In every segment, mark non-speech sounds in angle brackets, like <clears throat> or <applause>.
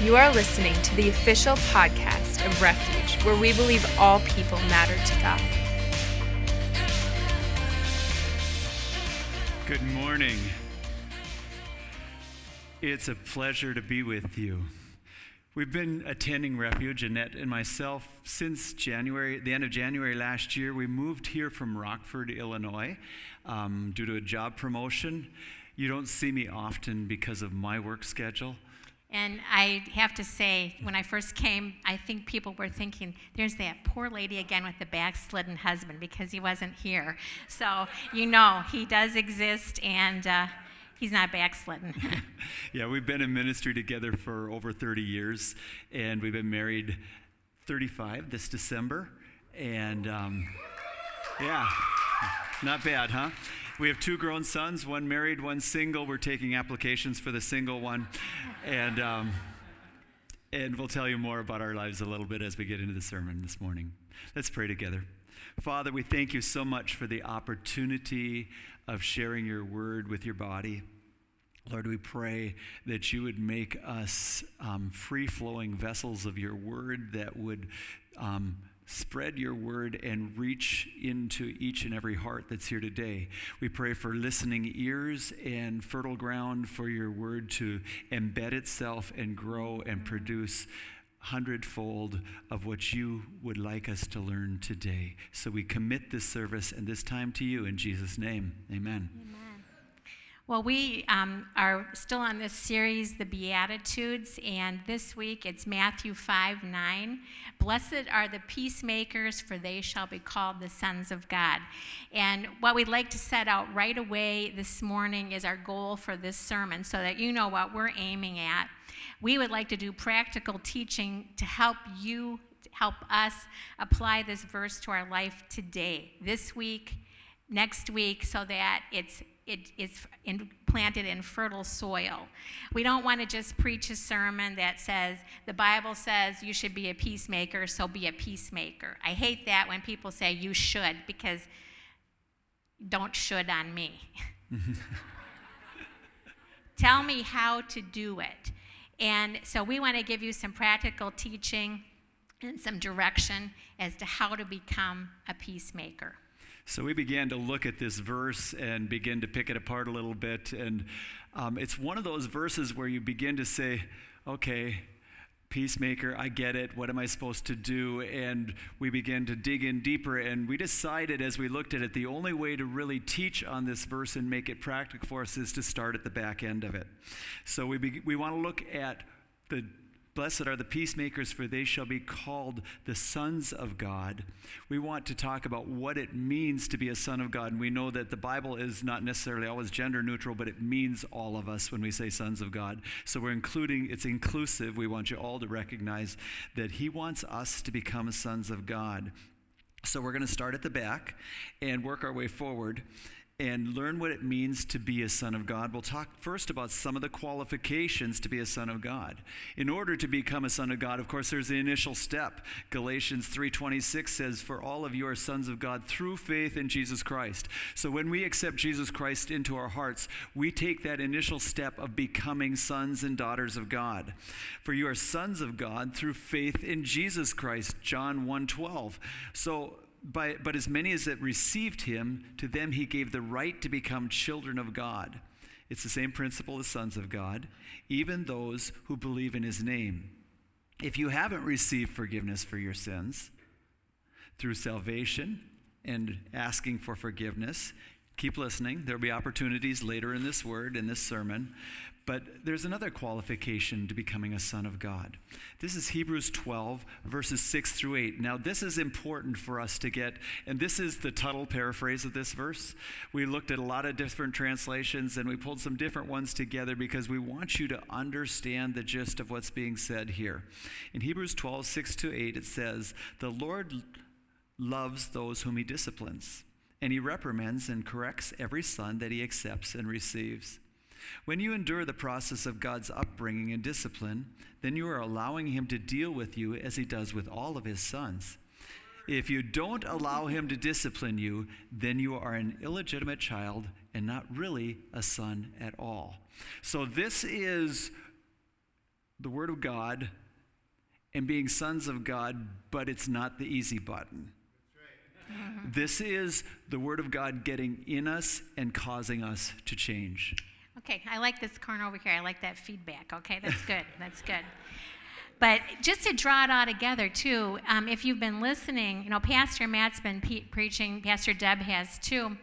You are listening to the official podcast of Refuge, where we believe all people matter to God. Good morning. It's a pleasure to be with you. We've been attending Refuge, Annette and myself, since January, the end of January last year. We moved here from Rockford, Illinois, um, due to a job promotion. You don't see me often because of my work schedule. And I have to say, when I first came, I think people were thinking, there's that poor lady again with the backslidden husband because he wasn't here. So, you know, he does exist and uh, he's not backslidden. <laughs> yeah, we've been in ministry together for over 30 years, and we've been married 35 this December. And um, yeah, not bad, huh? We have two grown sons, one married, one single. We're taking applications for the single one. And, um, and we'll tell you more about our lives a little bit as we get into the sermon this morning. Let's pray together. Father, we thank you so much for the opportunity of sharing your word with your body. Lord, we pray that you would make us um, free flowing vessels of your word that would um, spread your word and reach into each and every heart that's here today. We pray for listening ears and fertile ground for your word to embed itself and grow and produce hundredfold of what you would like us to learn today. So we commit this service and this time to you in Jesus' name. Amen. Amen. Well, we um, are still on this series, The Beatitudes, and this week it's Matthew 5 9. Blessed are the peacemakers, for they shall be called the sons of God. And what we'd like to set out right away this morning is our goal for this sermon so that you know what we're aiming at. We would like to do practical teaching to help you, help us apply this verse to our life today, this week, next week, so that it's it is in, planted in fertile soil. We don't want to just preach a sermon that says, the Bible says you should be a peacemaker, so be a peacemaker. I hate that when people say you should, because don't should on me. <laughs> Tell me how to do it. And so we want to give you some practical teaching and some direction as to how to become a peacemaker. So we began to look at this verse and begin to pick it apart a little bit. And um, it's one of those verses where you begin to say, okay, peacemaker, I get it. What am I supposed to do? And we began to dig in deeper. And we decided as we looked at it, the only way to really teach on this verse and make it practical for us is to start at the back end of it. So we, be, we want to look at the Blessed are the peacemakers, for they shall be called the sons of God. We want to talk about what it means to be a son of God. And we know that the Bible is not necessarily always gender neutral, but it means all of us when we say sons of God. So we're including, it's inclusive. We want you all to recognize that He wants us to become sons of God. So we're going to start at the back and work our way forward and learn what it means to be a son of God. We'll talk first about some of the qualifications to be a son of God. In order to become a son of God, of course, there's the initial step. Galatians 3:26 says, "For all of you are sons of God through faith in Jesus Christ." So when we accept Jesus Christ into our hearts, we take that initial step of becoming sons and daughters of God. For you are sons of God through faith in Jesus Christ, John 1:12. So by, but as many as that received him, to them he gave the right to become children of God. It's the same principle as sons of God, even those who believe in his name. If you haven't received forgiveness for your sins through salvation and asking for forgiveness, keep listening. There'll be opportunities later in this word, in this sermon. But there's another qualification to becoming a son of God. This is Hebrews 12, verses 6 through 8. Now, this is important for us to get, and this is the Tuttle paraphrase of this verse. We looked at a lot of different translations and we pulled some different ones together because we want you to understand the gist of what's being said here. In Hebrews 12, 6 to 8, it says, The Lord loves those whom he disciplines, and he reprimands and corrects every son that he accepts and receives. When you endure the process of God's upbringing and discipline, then you are allowing Him to deal with you as He does with all of His sons. If you don't allow Him to discipline you, then you are an illegitimate child and not really a son at all. So, this is the Word of God and being sons of God, but it's not the easy button. This is the Word of God getting in us and causing us to change. Okay, I like this corner over here. I like that feedback. Okay, that's good. <laughs> That's good. But just to draw it all together, too, um, if you've been listening, you know, Pastor Matt's been pe- preaching, Pastor Deb has too,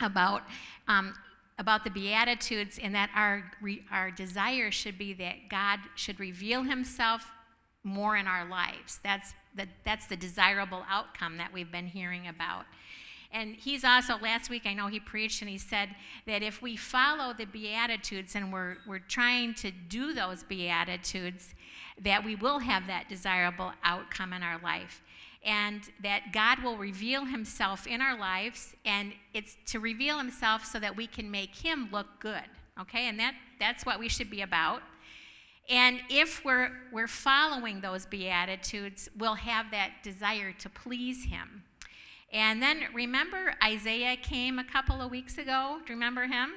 about um, about the Beatitudes and that our our desire should be that God should reveal Himself more in our lives. That's the, that's the desirable outcome that we've been hearing about. And he's also, last week, I know he preached and he said that if we follow the Beatitudes and we're, we're trying to do those Beatitudes, that we will have that desirable outcome in our life. And that God will reveal himself in our lives, and it's to reveal himself so that we can make him look good. Okay? And that, that's what we should be about. And if we're, we're following those Beatitudes, we'll have that desire to please Him. And then remember, Isaiah came a couple of weeks ago. Do you remember him?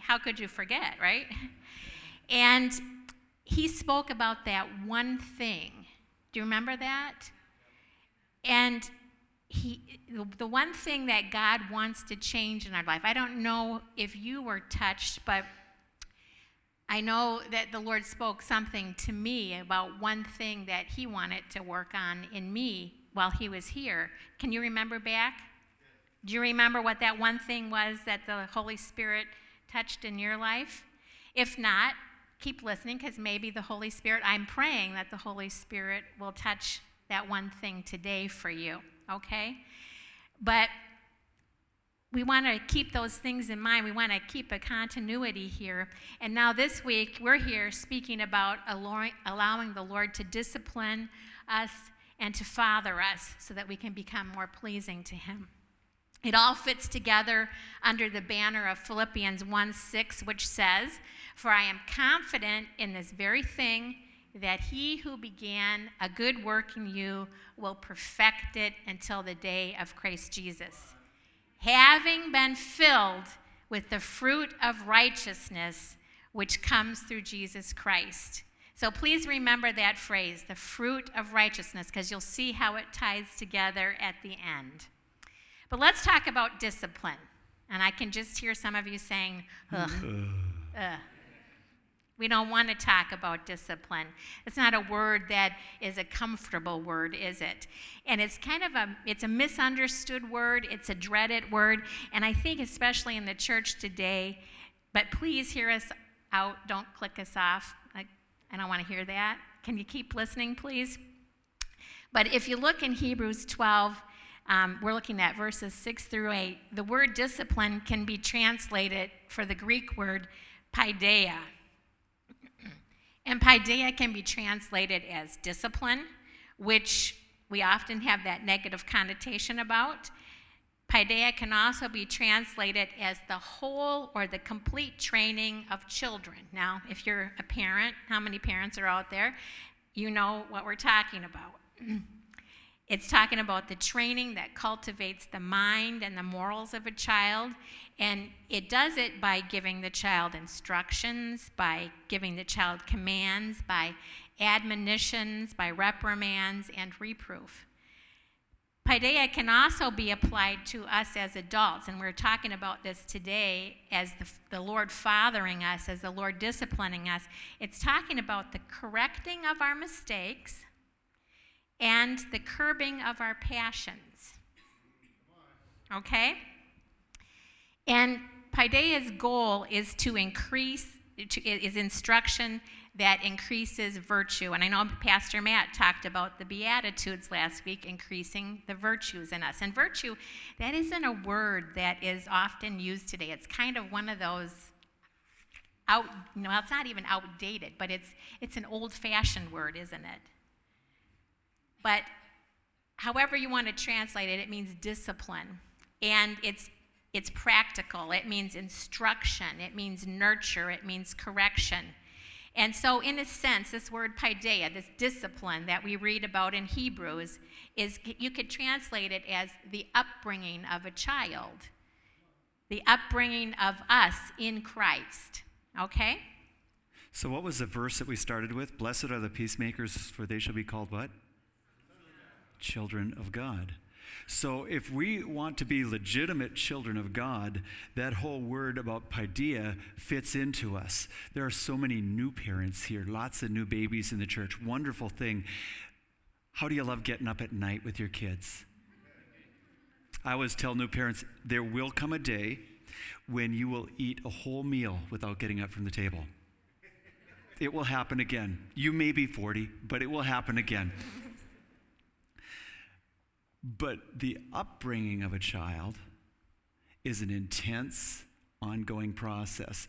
How could you forget, right? And he spoke about that one thing. Do you remember that? And he, the one thing that God wants to change in our life, I don't know if you were touched, but I know that the Lord spoke something to me about one thing that He wanted to work on in me while He was here. Can you remember back? Do you remember what that one thing was that the Holy Spirit touched in your life? If not, keep listening because maybe the Holy Spirit, I'm praying that the Holy Spirit will touch that one thing today for you, okay? But we want to keep those things in mind. We want to keep a continuity here. And now, this week, we're here speaking about allowing the Lord to discipline us and to father us so that we can become more pleasing to Him. It all fits together under the banner of Philippians 1 6, which says, For I am confident in this very thing that he who began a good work in you will perfect it until the day of Christ Jesus having been filled with the fruit of righteousness which comes through Jesus Christ. So please remember that phrase, the fruit of righteousness, because you'll see how it ties together at the end. But let's talk about discipline. And I can just hear some of you saying, <laughs> ugh, ugh. We don't want to talk about discipline. It's not a word that is a comfortable word, is it? And it's kind of a it's a misunderstood word, it's a dreaded word, and I think especially in the church today, but please hear us out, don't click us off. I, I want to hear that. Can you keep listening, please? But if you look in Hebrews 12, um, we're looking at verses 6 through 8. The word discipline can be translated for the Greek word paideia. And paideia can be translated as discipline, which we often have that negative connotation about. Paideia can also be translated as the whole or the complete training of children. Now, if you're a parent, how many parents are out there? You know what we're talking about. <clears throat> It's talking about the training that cultivates the mind and the morals of a child. And it does it by giving the child instructions, by giving the child commands, by admonitions, by reprimands, and reproof. Paideia can also be applied to us as adults, and we're talking about this today as the, the, Lord fathering us, as the Lord disciplining us. It's talking about the correcting of our mistakes and the curbing of our passions. Okay? And Paideia's goal is to increase, is instruction that increases virtue. And I know Pastor Matt talked about the Beatitudes last week, increasing the virtues in us. And virtue, that isn't a word that is often used today. It's kind of one of those out, well, it's not even outdated, but it's, it's an old fashioned word, isn't it? But however you want to translate it, it means discipline. And it's it's practical. It means instruction. It means nurture. It means correction. And so, in a sense, this word paideia, this discipline that we read about in Hebrews, is you could translate it as the upbringing of a child, the upbringing of us in Christ. Okay? So, what was the verse that we started with? Blessed are the peacemakers, for they shall be called what? Children of God. So, if we want to be legitimate children of God, that whole word about paideia fits into us. There are so many new parents here, lots of new babies in the church. Wonderful thing. How do you love getting up at night with your kids? I always tell new parents there will come a day when you will eat a whole meal without getting up from the table. It will happen again. You may be 40, but it will happen again. But the upbringing of a child is an intense, ongoing process.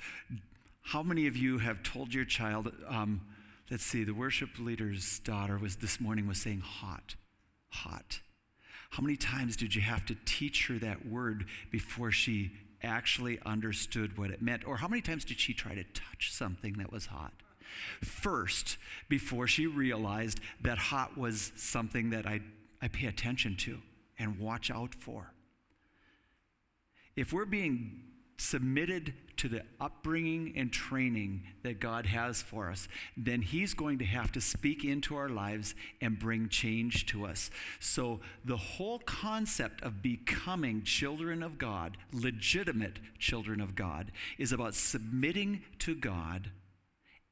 How many of you have told your child, um, let's see, the worship leader's daughter was this morning was saying hot, hot. How many times did you have to teach her that word before she actually understood what it meant? Or how many times did she try to touch something that was hot? First, before she realized that hot was something that I, I pay attention to and watch out for. If we're being submitted to the upbringing and training that God has for us, then He's going to have to speak into our lives and bring change to us. So, the whole concept of becoming children of God, legitimate children of God, is about submitting to God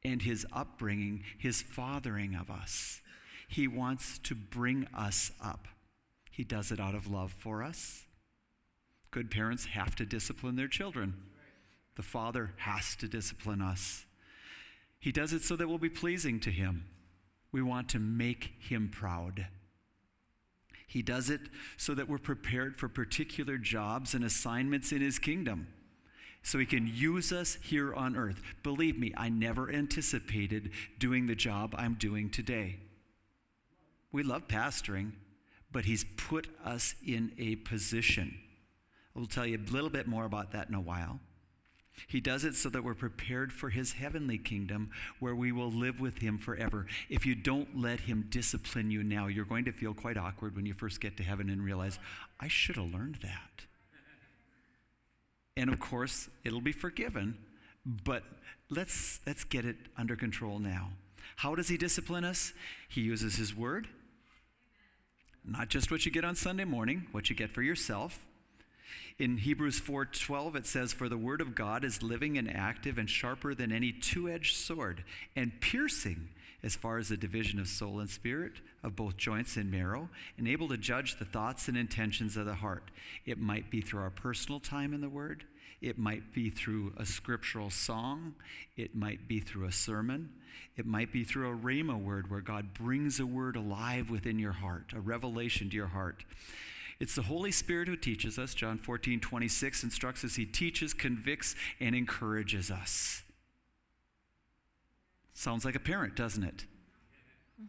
and His upbringing, His fathering of us. He wants to bring us up. He does it out of love for us. Good parents have to discipline their children. The Father has to discipline us. He does it so that we'll be pleasing to Him. We want to make Him proud. He does it so that we're prepared for particular jobs and assignments in His kingdom, so He can use us here on earth. Believe me, I never anticipated doing the job I'm doing today. We love pastoring, but He's put us in a position We'll tell you a little bit more about that in a while. He does it so that we're prepared for his heavenly kingdom where we will live with him forever. If you don't let him discipline you now, you're going to feel quite awkward when you first get to heaven and realize, I should have learned that. And of course, it'll be forgiven, but let's, let's get it under control now. How does he discipline us? He uses his word, not just what you get on Sunday morning, what you get for yourself. In Hebrews 4:12 it says for the word of God is living and active and sharper than any two-edged sword and piercing as far as the division of soul and spirit of both joints and marrow and able to judge the thoughts and intentions of the heart. It might be through our personal time in the word, it might be through a scriptural song, it might be through a sermon, it might be through a rhema word where God brings a word alive within your heart, a revelation to your heart. It's the Holy Spirit who teaches us. John 14, 26 instructs us. He teaches, convicts, and encourages us. Sounds like a parent, doesn't it?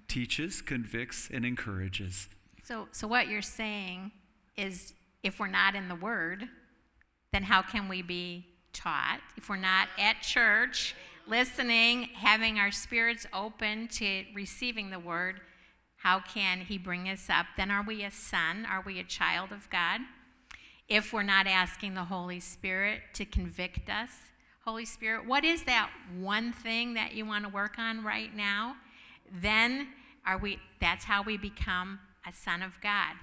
Teaches, convicts, and encourages. So, so what you're saying is if we're not in the Word, then how can we be taught? If we're not at church, listening, having our spirits open to receiving the Word, how can He bring us up? Then are we a son? Are we a child of God? If we're not asking the Holy Spirit to convict us, Holy Spirit, what is that one thing that you want to work on right now? Then are we that's how we become a son of God.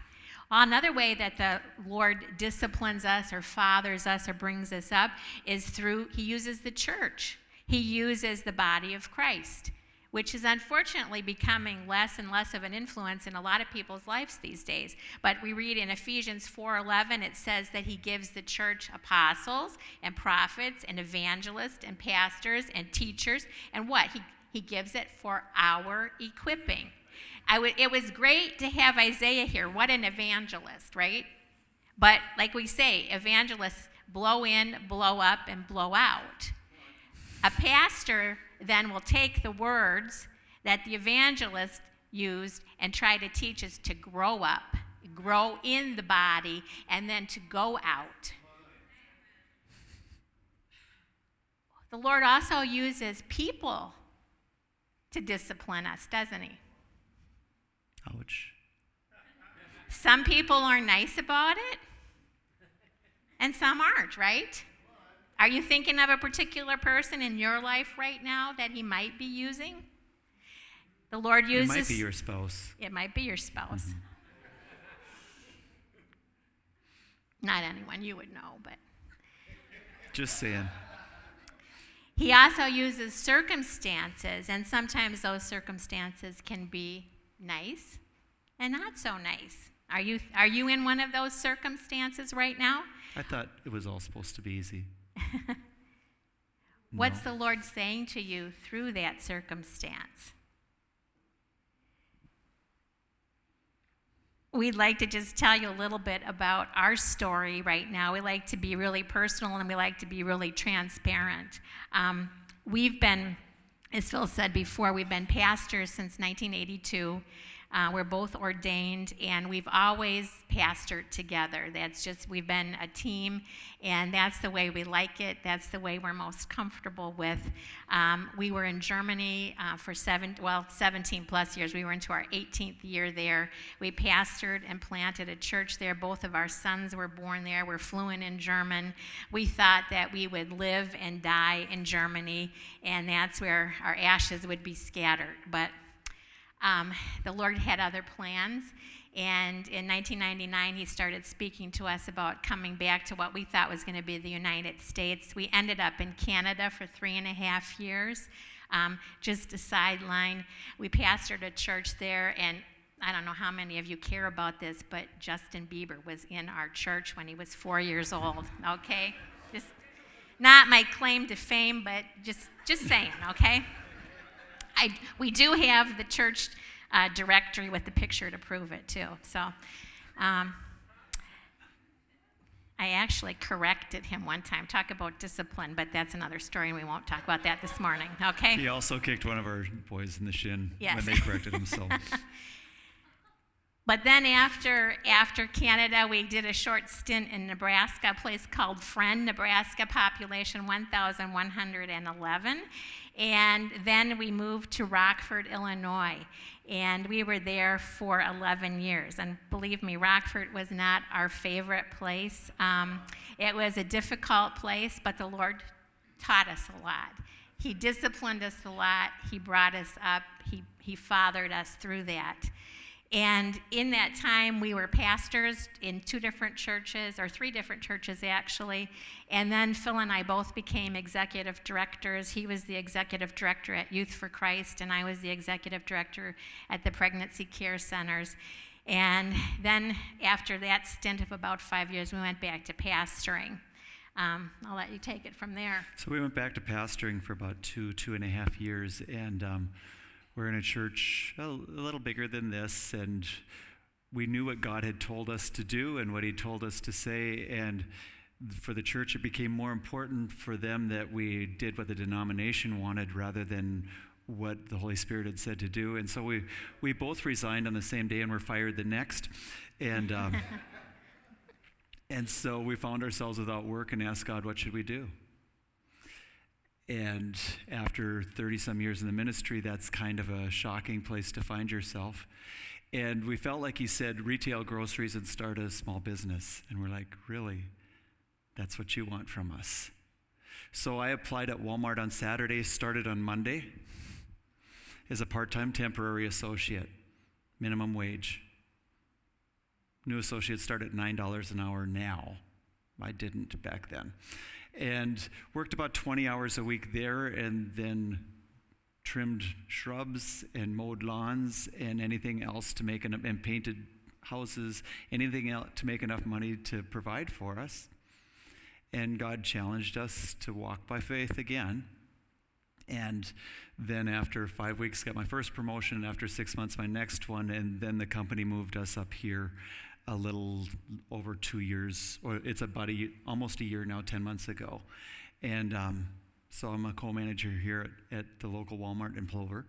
Another way that the Lord disciplines us or fathers us or brings us up is through He uses the church. He uses the body of Christ which is unfortunately becoming less and less of an influence in a lot of people's lives these days. But we read in Ephesians 4:11 it says that he gives the church apostles and prophets and evangelists and pastors and teachers and what? He he gives it for our equipping. W- it was great to have Isaiah here. What an evangelist, right? But like we say, evangelists blow in, blow up, and blow out. A pastor then will take the words that the evangelist used and try to teach us to grow up, grow in the body, and then to go out. The Lord also uses people to discipline us, doesn't He? Ouch. Some people are nice about it, and some aren't, right? Are you thinking of a particular person in your life right now that He might be using? The Lord uses. It might be your spouse. It might be your spouse. Mm-hmm. Not anyone you would know, but. Just saying. He also uses circumstances, and sometimes those circumstances can be nice and not so nice. Are you, are you in one of those circumstances right now? I thought it was all supposed to be easy. <laughs> What's the Lord saying to you through that circumstance? We'd like to just tell you a little bit about our story right now. We like to be really personal and we like to be really transparent. Um, we've been, as Phil said before, we've been pastors since 1982. Uh, we're both ordained, and we've always pastored together. That's just, we've been a team, and that's the way we like it. That's the way we're most comfortable with. Um, we were in Germany uh, for seven, well, 17 plus years. We were into our 18th year there. We pastored and planted a church there. Both of our sons were born there. We're fluent in German. We thought that we would live and die in Germany, and that's where our ashes would be scattered. But um, the Lord had other plans. And in 1999, he started speaking to us about coming back to what we thought was going to be the United States. We ended up in Canada for three and a half years. Um, just a sideline, we pastored a church there, and I don't know how many of you care about this, but Justin Bieber was in our church when he was four years old. Okay, just not my claim to fame, but just just saying. Okay. I, we do have the church uh, directory with the picture to prove it, too. So um, I actually corrected him one time. Talk about discipline, but that's another story, and we won't talk about that this morning, okay? He also kicked one of our boys in the shin yes. when they corrected him, so. <laughs> But then after after Canada, we did a short stint in Nebraska, a place called Friend, Nebraska, population 1,111. And then we moved to Rockford, Illinois. And we were there for 11 years. And believe me, Rockford was not our favorite place. Um, it was a difficult place, but the Lord taught us a lot. He disciplined us a lot. He brought us up. He, he fathered us through that. And in that time, we were pastors in two different churches, or three different churches actually. And then Phil and I both became executive directors. He was the executive director at Youth for Christ, and I was the executive director at the Pregnancy Care Centers. And then after that stint of about five years, we went back to pastoring. Um, I'll let you take it from there. So we went back to pastoring for about two, two and a half years, and um, we're in a church a little bigger than this, and we knew what God had told us to do and what He told us to say. And for the church, it became more important for them that we did what the denomination wanted rather than what the Holy Spirit had said to do. And so we, we both resigned on the same day and were fired the next. And, um, <laughs> and so we found ourselves without work and asked God, what should we do? And after 30 some years in the ministry, that's kind of a shocking place to find yourself. And we felt like he said, retail groceries and start a small business. And we're like, really? That's what you want from us? So I applied at Walmart on Saturday, started on Monday as a part time temporary associate, minimum wage. New associates start at $9 an hour now. I didn't back then and worked about 20 hours a week there and then trimmed shrubs and mowed lawns and anything else to make enough and painted houses anything else to make enough money to provide for us. And god challenged us to walk by faith again. And then after five weeks got my first promotion and after six months my next one and then the company moved us up here a little over two years, or it's about a, almost a year now, 10 months ago. And um, so I'm a co manager here at, at, the local Walmart in Plover.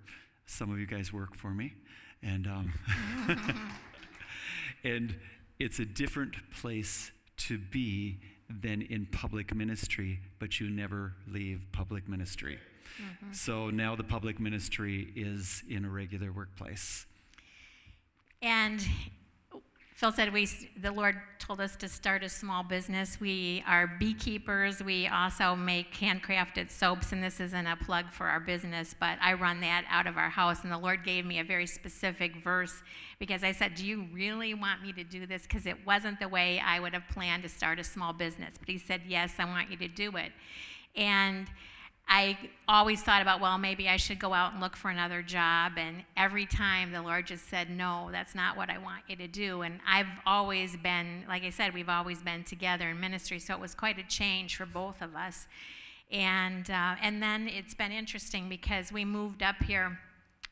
Some of you guys work for me. And, um, <laughs> and it's a different place to be than in public ministry, but you never leave public ministry. Mm-hmm. So now the public ministry is in a regular workplace. And Phil said we, the Lord told us to start a small business. We are beekeepers. We also make handcrafted soaps, and this isn't a plug for our business, but I run that out of our house. And the Lord gave me a very specific verse because I said, Do you really want me to do this? Because it wasn't the way I would have planned to start a small business. But He said, Yes, I want you to do it. And I always thought about, well, maybe I should go out and look for another job. And every time the Lord just said, no, that's not what I want you to do. And I've always been, like I said, we've always been together in ministry. So it was quite a change for both of us. And, uh, and then it's been interesting because we moved up here.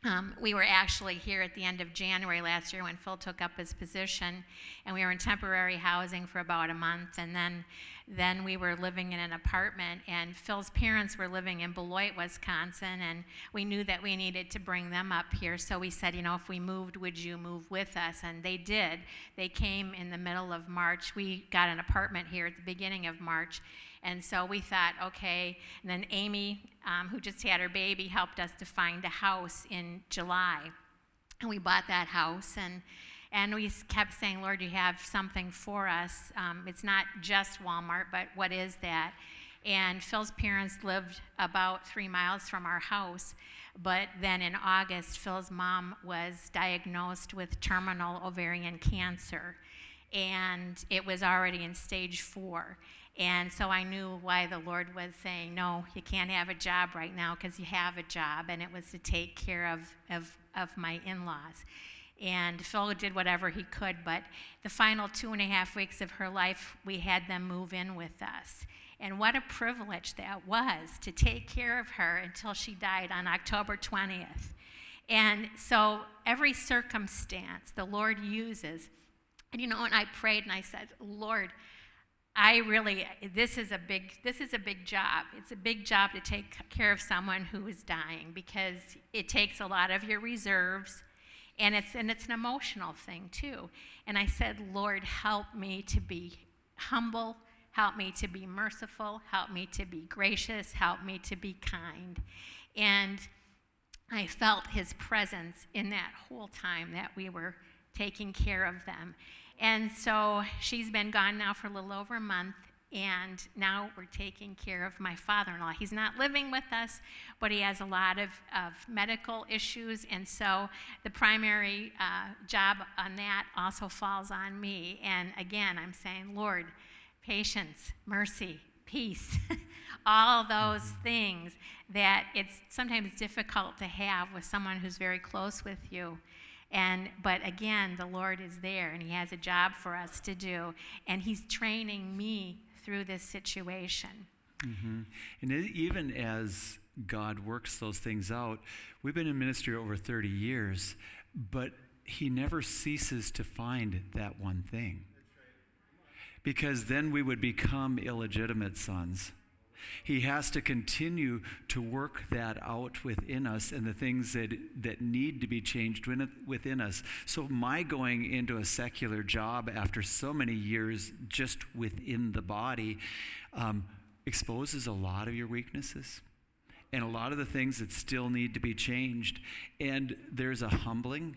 Um, we were actually here at the end of January last year when Phil took up his position, and we were in temporary housing for about a month. And then then we were living in an apartment, and Phil's parents were living in Beloit, Wisconsin, and we knew that we needed to bring them up here. So we said, you know, if we moved, would you move with us? And they did. They came in the middle of March. We got an apartment here at the beginning of March. And so we thought, okay. And then Amy, um, who just had her baby, helped us to find a house in July. And we bought that house. And and we kept saying, Lord, you have something for us. Um, it's not just Walmart, but what is that? And Phil's parents lived about three miles from our house. But then in August, Phil's mom was diagnosed with terminal ovarian cancer. And it was already in stage four. And so I knew why the Lord was saying, No, you can't have a job right now because you have a job. And it was to take care of, of, of my in laws. And Phil did whatever he could, but the final two and a half weeks of her life, we had them move in with us. And what a privilege that was to take care of her until she died on October 20th. And so every circumstance the Lord uses. And you know, and I prayed and I said, Lord, I really this is a big this is a big job. It's a big job to take care of someone who is dying because it takes a lot of your reserves and it's, and it's an emotional thing too. And I said, Lord, help me to be humble, help me to be merciful, help me to be gracious, help me to be kind. And I felt his presence in that whole time that we were taking care of them. And so she's been gone now for a little over a month, and now we're taking care of my father in law. He's not living with us, but he has a lot of, of medical issues, and so the primary uh, job on that also falls on me. And again, I'm saying, Lord, patience, mercy, peace, <laughs> all those mm-hmm. things that it's sometimes difficult to have with someone who's very close with you. And but again, the Lord is there and he has a job for us to do and he's training me through this situation. Mm-hmm. And even as God works those things out, we've been in ministry over 30 years, but He never ceases to find that one thing. Because then we would become illegitimate sons. He has to continue to work that out within us and the things that, that need to be changed within us. So, my going into a secular job after so many years just within the body um, exposes a lot of your weaknesses and a lot of the things that still need to be changed. And there's a humbling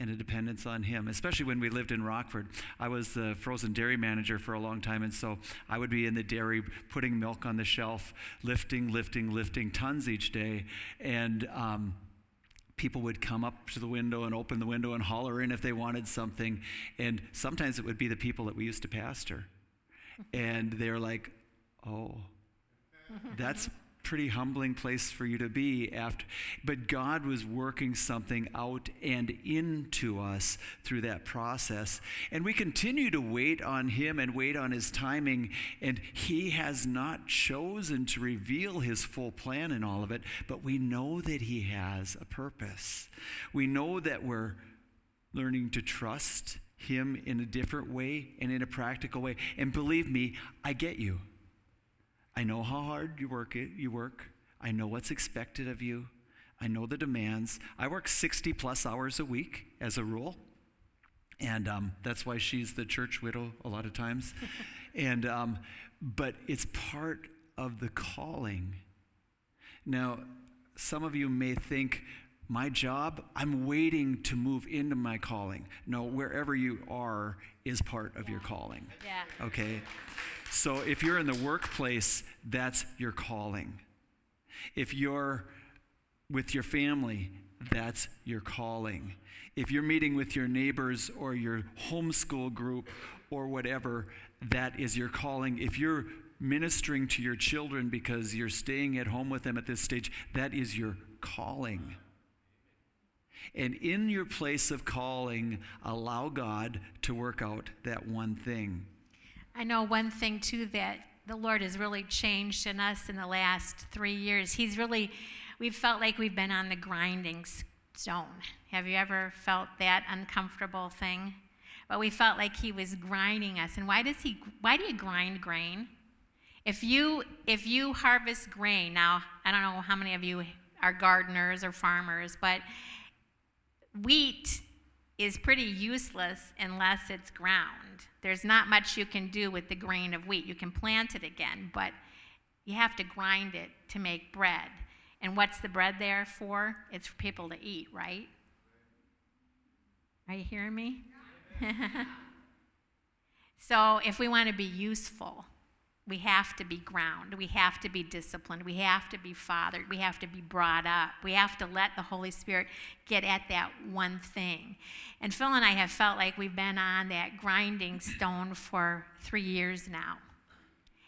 and a dependence on Him, especially when we lived in Rockford. I was the frozen dairy manager for a long time, and so I would be in the dairy putting milk on the shelf, lifting, lifting, lifting tons each day. And um, people would come up to the window and open the window and holler in if they wanted something. And sometimes it would be the people that we used to pastor. And they're like, oh, that's pretty humbling place for you to be after but god was working something out and into us through that process. And we continue to wait on him and wait on his timing and he has not chosen to reveal his full plan in all of it but we know that he has a purpose. We know that we're learning to trust him in a different way and in a practical way. And believe me i get you I know how hard you work it, you work. I know what's expected of you. I know the demands. I work 60 plus hours a week as a rule. And um, that's why she's the church widow a lot of times. <laughs> and um, but it's part of the calling. Now, some of you may think, my job, I'm waiting to move into my calling. No, wherever you are is part of your calling. Yeah. Okay? So if you're in the workplace, that's your calling. If you're with your family, that's your calling. If you're meeting with your neighbors or your homeschool group or whatever, that is your calling. If you're ministering to your children because you're staying at home with them at this stage, that is your calling. And in your place of calling, allow God to work out that one thing. I know one thing too that the Lord has really changed in us in the last three years. He's really, we've felt like we've been on the grinding stone. Have you ever felt that uncomfortable thing? But we felt like He was grinding us. And why does He? Why do you grind grain? If you if you harvest grain now, I don't know how many of you are gardeners or farmers, but wheat is pretty useless unless it's ground. There's not much you can do with the grain of wheat. You can plant it again, but you have to grind it to make bread. And what's the bread there for? It's for people to eat, right? Are you hearing me? <laughs> so, if we want to be useful, we have to be ground. We have to be disciplined. We have to be fathered. We have to be brought up. We have to let the Holy Spirit get at that one thing. And Phil and I have felt like we've been on that grinding <clears throat> stone for three years now.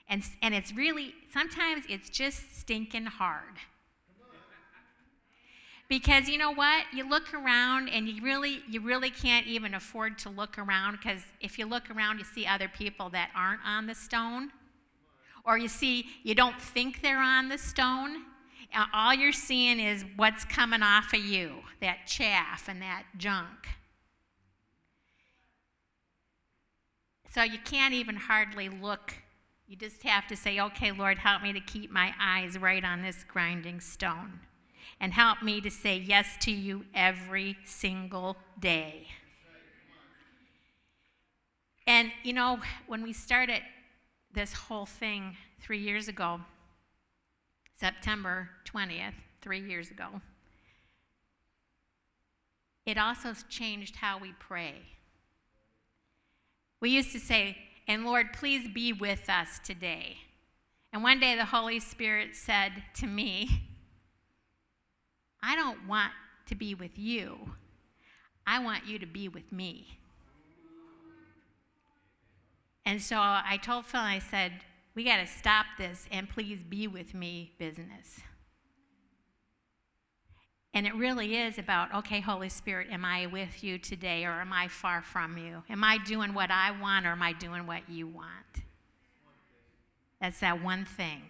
And, and it's really, sometimes it's just stinking hard. Because you know what? You look around and you really you really can't even afford to look around because if you look around you see other people that aren't on the stone or you see, you don't think they're on the stone. Uh, all you're seeing is what's coming off of you that chaff and that junk. So you can't even hardly look. You just have to say, okay, Lord, help me to keep my eyes right on this grinding stone. And help me to say yes to you every single day. And, you know, when we started this whole thing three years ago, September 20th, three years ago, it also changed how we pray. We used to say, and Lord, please be with us today. And one day the Holy Spirit said to me, I don't want to be with you. I want you to be with me. And so I told Phil, I said, we got to stop this and please be with me business. And it really is about, okay, Holy Spirit, am I with you today or am I far from you? Am I doing what I want or am I doing what you want? That's that one thing.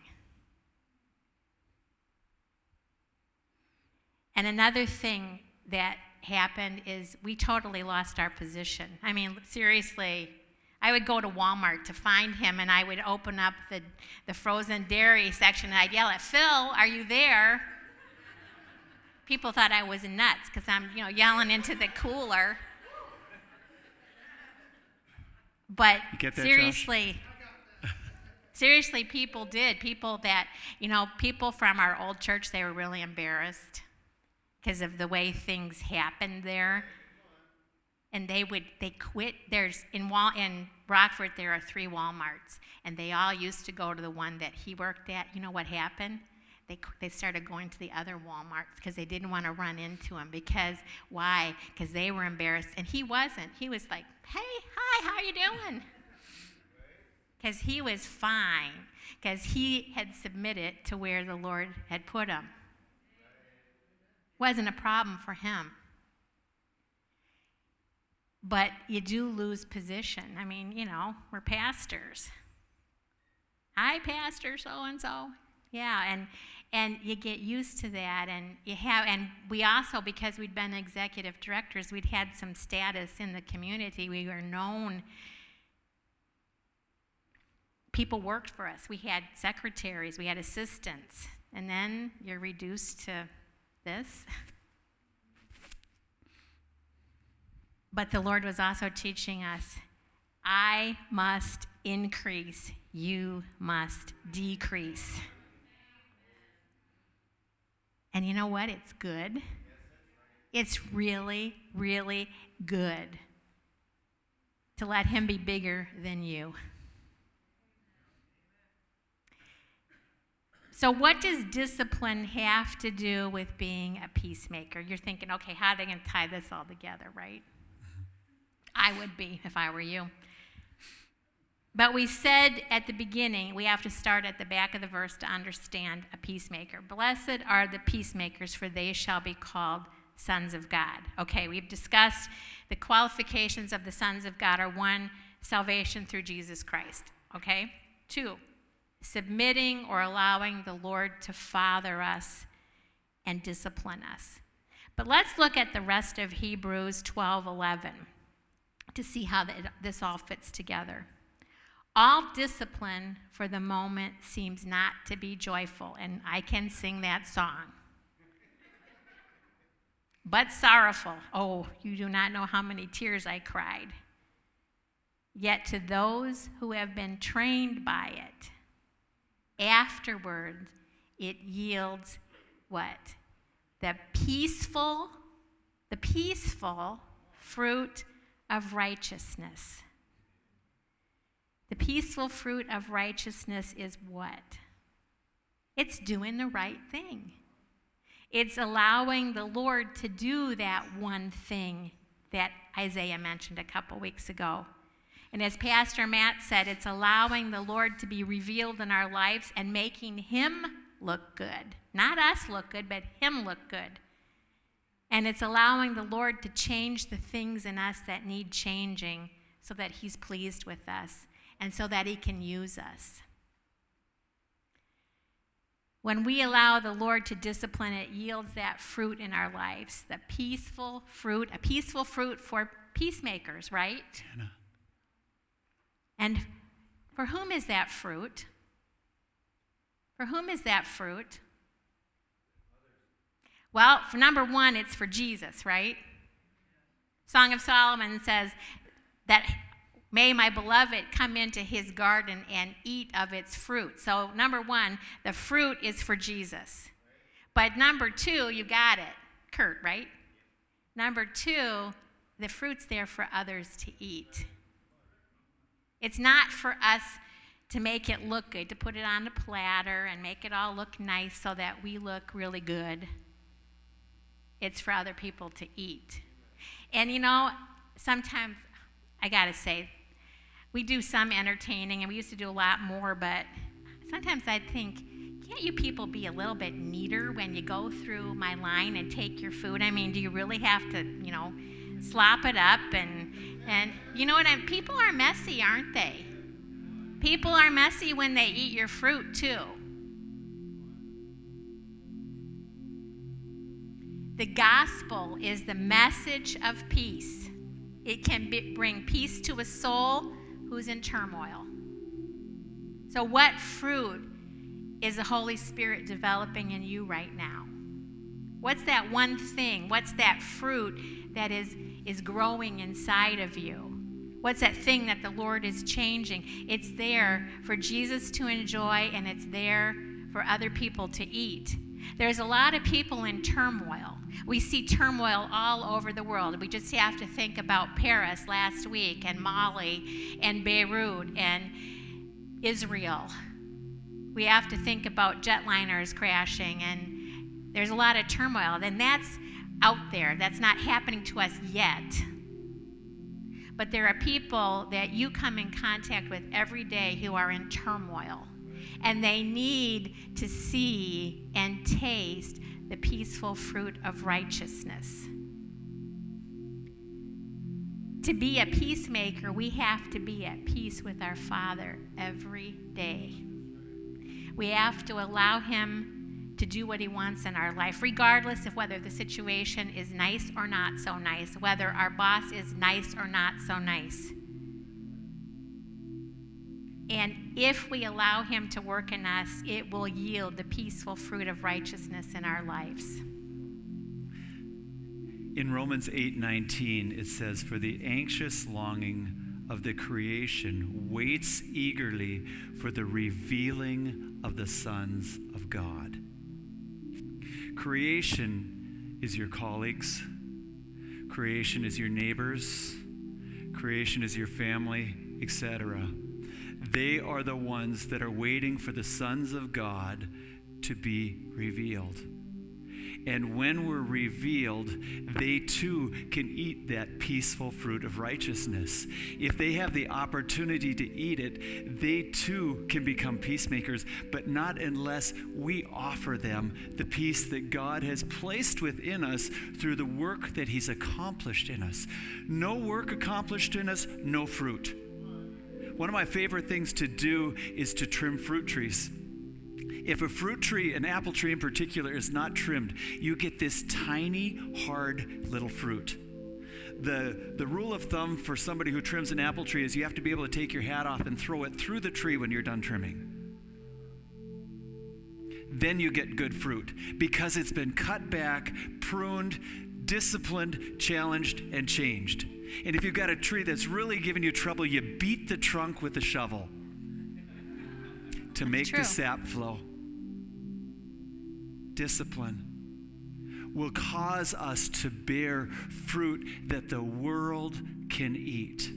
And another thing that happened is we totally lost our position. I mean, seriously, I would go to Walmart to find him, and I would open up the, the frozen dairy section, and I'd yell at Phil, "Are you there?" People thought I was nuts because I'm, you know, yelling into the cooler. But that, seriously, seriously, people did. People that, you know, people from our old church, they were really embarrassed because of the way things happened there and they would they quit there's in Wal, in Rockford there are three Walmarts and they all used to go to the one that he worked at. You know what happened? They, they started going to the other Walmarts because they didn't want to run into him because why? Because they were embarrassed and he wasn't. He was like hey hi how are you doing? Because he was fine because he had submitted to where the Lord had put him wasn't a problem for him but you do lose position. I mean, you know, we're pastors. Hi, Pastor so and so. Yeah, and and you get used to that, and you have, and we also, because we'd been executive directors, we'd had some status in the community. We were known. People worked for us. We had secretaries, we had assistants, and then you're reduced to this. <laughs> But the Lord was also teaching us I must increase, you must decrease. And you know what? It's good. It's really, really good to let Him be bigger than you. So, what does discipline have to do with being a peacemaker? You're thinking, okay, how are they going to tie this all together, right? I would be if I were you. But we said at the beginning, we have to start at the back of the verse to understand a peacemaker. Blessed are the peacemakers, for they shall be called sons of God. Okay, we've discussed the qualifications of the sons of God are one, salvation through Jesus Christ. Okay? Two, submitting or allowing the Lord to father us and discipline us. But let's look at the rest of Hebrews 12 11 to see how this all fits together. All discipline for the moment seems not to be joyful, and I can sing that song. But sorrowful. Oh, you do not know how many tears I cried. Yet to those who have been trained by it, afterward it yields what? The peaceful, the peaceful fruit of righteousness. The peaceful fruit of righteousness is what? It's doing the right thing. It's allowing the Lord to do that one thing that Isaiah mentioned a couple weeks ago. And as Pastor Matt said, it's allowing the Lord to be revealed in our lives and making Him look good. Not us look good, but Him look good. And it's allowing the Lord to change the things in us that need changing so that He's pleased with us and so that He can use us. When we allow the Lord to discipline, it yields that fruit in our lives the peaceful fruit, a peaceful fruit for peacemakers, right? Anna. And for whom is that fruit? For whom is that fruit? Well, for number one, it's for Jesus, right? Song of Solomon says that May my beloved come into his garden and eat of its fruit. So, number one, the fruit is for Jesus. But number two, you got it. Kurt, right? Number two, the fruit's there for others to eat. It's not for us to make it look good, to put it on a platter and make it all look nice so that we look really good. It's for other people to eat. And you know, sometimes I got to say, we do some entertaining, and we used to do a lot more, but sometimes I think, can't you people be a little bit neater when you go through my line and take your food? I mean, do you really have to, you know, slop it up and and you know what I people are messy, aren't they? People are messy when they eat your fruit too. The gospel is the message of peace. It can be, bring peace to a soul who's in turmoil. So, what fruit is the Holy Spirit developing in you right now? What's that one thing? What's that fruit that is, is growing inside of you? What's that thing that the Lord is changing? It's there for Jesus to enjoy and it's there for other people to eat. There's a lot of people in turmoil. We see turmoil all over the world. We just have to think about Paris last week and Mali and Beirut and Israel. We have to think about jetliners crashing and there's a lot of turmoil. And that's out there. That's not happening to us yet. But there are people that you come in contact with every day who are in turmoil and they need to see and taste the peaceful fruit of righteousness. To be a peacemaker, we have to be at peace with our Father every day. We have to allow Him to do what He wants in our life, regardless of whether the situation is nice or not so nice, whether our boss is nice or not so nice. And if we allow Him to work in us, it will yield the peaceful fruit of righteousness in our lives. In Romans 8:19 it says for the anxious longing of the creation waits eagerly for the revealing of the sons of God. Creation is your colleagues, creation is your neighbors, creation is your family, etc. They are the ones that are waiting for the sons of God to be revealed. And when we're revealed, they too can eat that peaceful fruit of righteousness. If they have the opportunity to eat it, they too can become peacemakers, but not unless we offer them the peace that God has placed within us through the work that He's accomplished in us. No work accomplished in us, no fruit. One of my favorite things to do is to trim fruit trees. If a fruit tree, an apple tree in particular, is not trimmed, you get this tiny, hard little fruit. The, the rule of thumb for somebody who trims an apple tree is you have to be able to take your hat off and throw it through the tree when you're done trimming. Then you get good fruit because it's been cut back, pruned, disciplined, challenged, and changed. And if you've got a tree that's really giving you trouble, you beat the trunk with a shovel to make true. the sap flow discipline will cause us to bear fruit that the world can eat.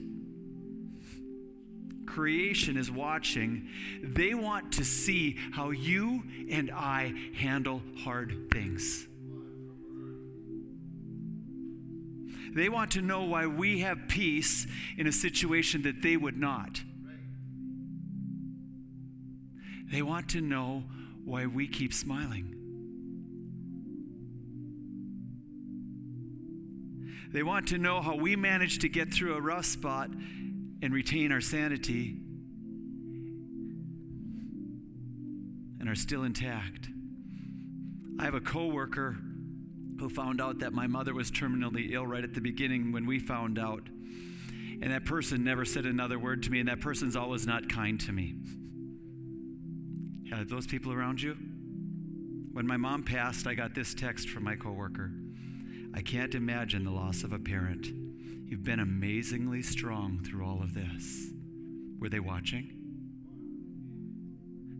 Creation is watching. They want to see how you and I handle hard things. They want to know why we have peace in a situation that they would not. They want to know why we keep smiling. They want to know how we manage to get through a rough spot and retain our sanity and are still intact. I have a coworker who found out that my mother was terminally ill right at the beginning when we found out. And that person never said another word to me, and that person's always not kind to me. Are those people around you? When my mom passed, I got this text from my coworker. I can't imagine the loss of a parent. You've been amazingly strong through all of this. Were they watching?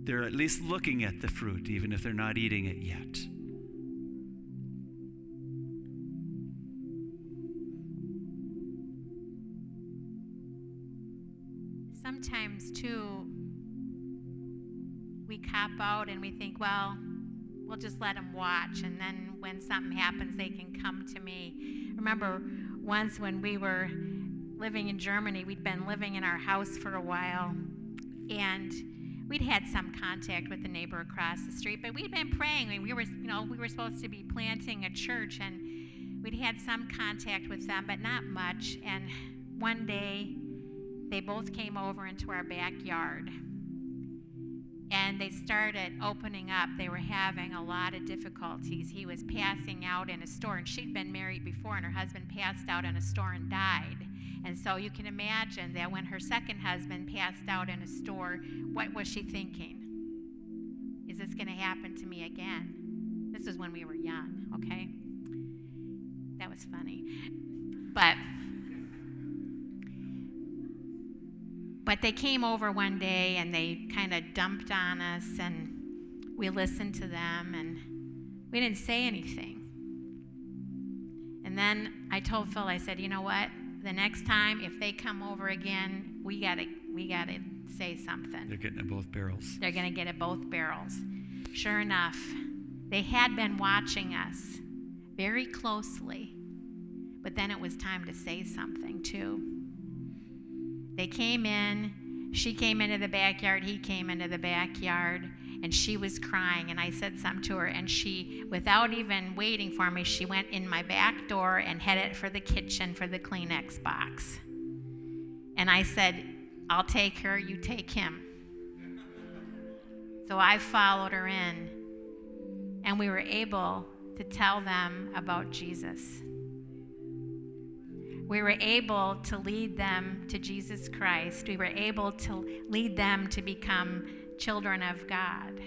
They're at least looking at the fruit, even if they're not eating it yet. Out and we think, well, we'll just let them watch. And then when something happens, they can come to me. Remember once when we were living in Germany, we'd been living in our house for a while. And we'd had some contact with the neighbor across the street, but we'd been praying. And we were, you know, we were supposed to be planting a church, and we'd had some contact with them, but not much. And one day, they both came over into our backyard and they started opening up. They were having a lot of difficulties. He was passing out in a store, and she'd been married before, and her husband passed out in a store and died. And so you can imagine that when her second husband passed out in a store, what was she thinking? Is this going to happen to me again? This is when we were young, okay? That was funny. But But they came over one day and they kind of dumped on us, and we listened to them, and we didn't say anything. And then I told Phil, I said, you know what? The next time, if they come over again, we gotta we gotta say something. They're getting at both barrels. They're gonna get at both barrels. Sure enough, they had been watching us very closely, but then it was time to say something too. They came in. She came into the backyard. He came into the backyard. And she was crying. And I said something to her. And she, without even waiting for me, she went in my back door and headed for the kitchen for the Kleenex box. And I said, I'll take her, you take him. So I followed her in. And we were able to tell them about Jesus we were able to lead them to Jesus Christ. We were able to lead them to become children of God.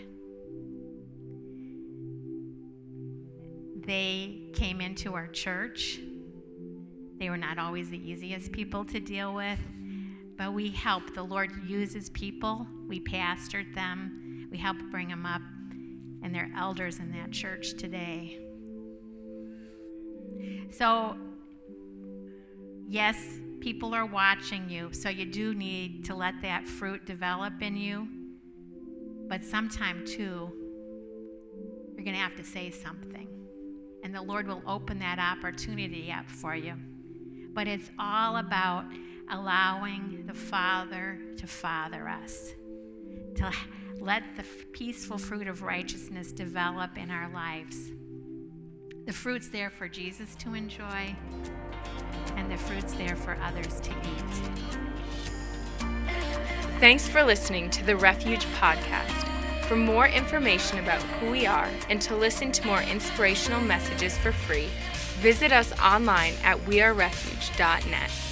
They came into our church. They were not always the easiest people to deal with, but we helped. The Lord uses people. We pastored them. We helped bring them up, and they're elders in that church today. So Yes, people are watching you, so you do need to let that fruit develop in you. But sometime, too, you're going to have to say something. And the Lord will open that opportunity up for you. But it's all about allowing the Father to father us, to let the peaceful fruit of righteousness develop in our lives. The fruit's there for Jesus to enjoy, and the fruit's there for others to eat. Thanks for listening to the Refuge Podcast. For more information about who we are and to listen to more inspirational messages for free, visit us online at wearerefuge.net.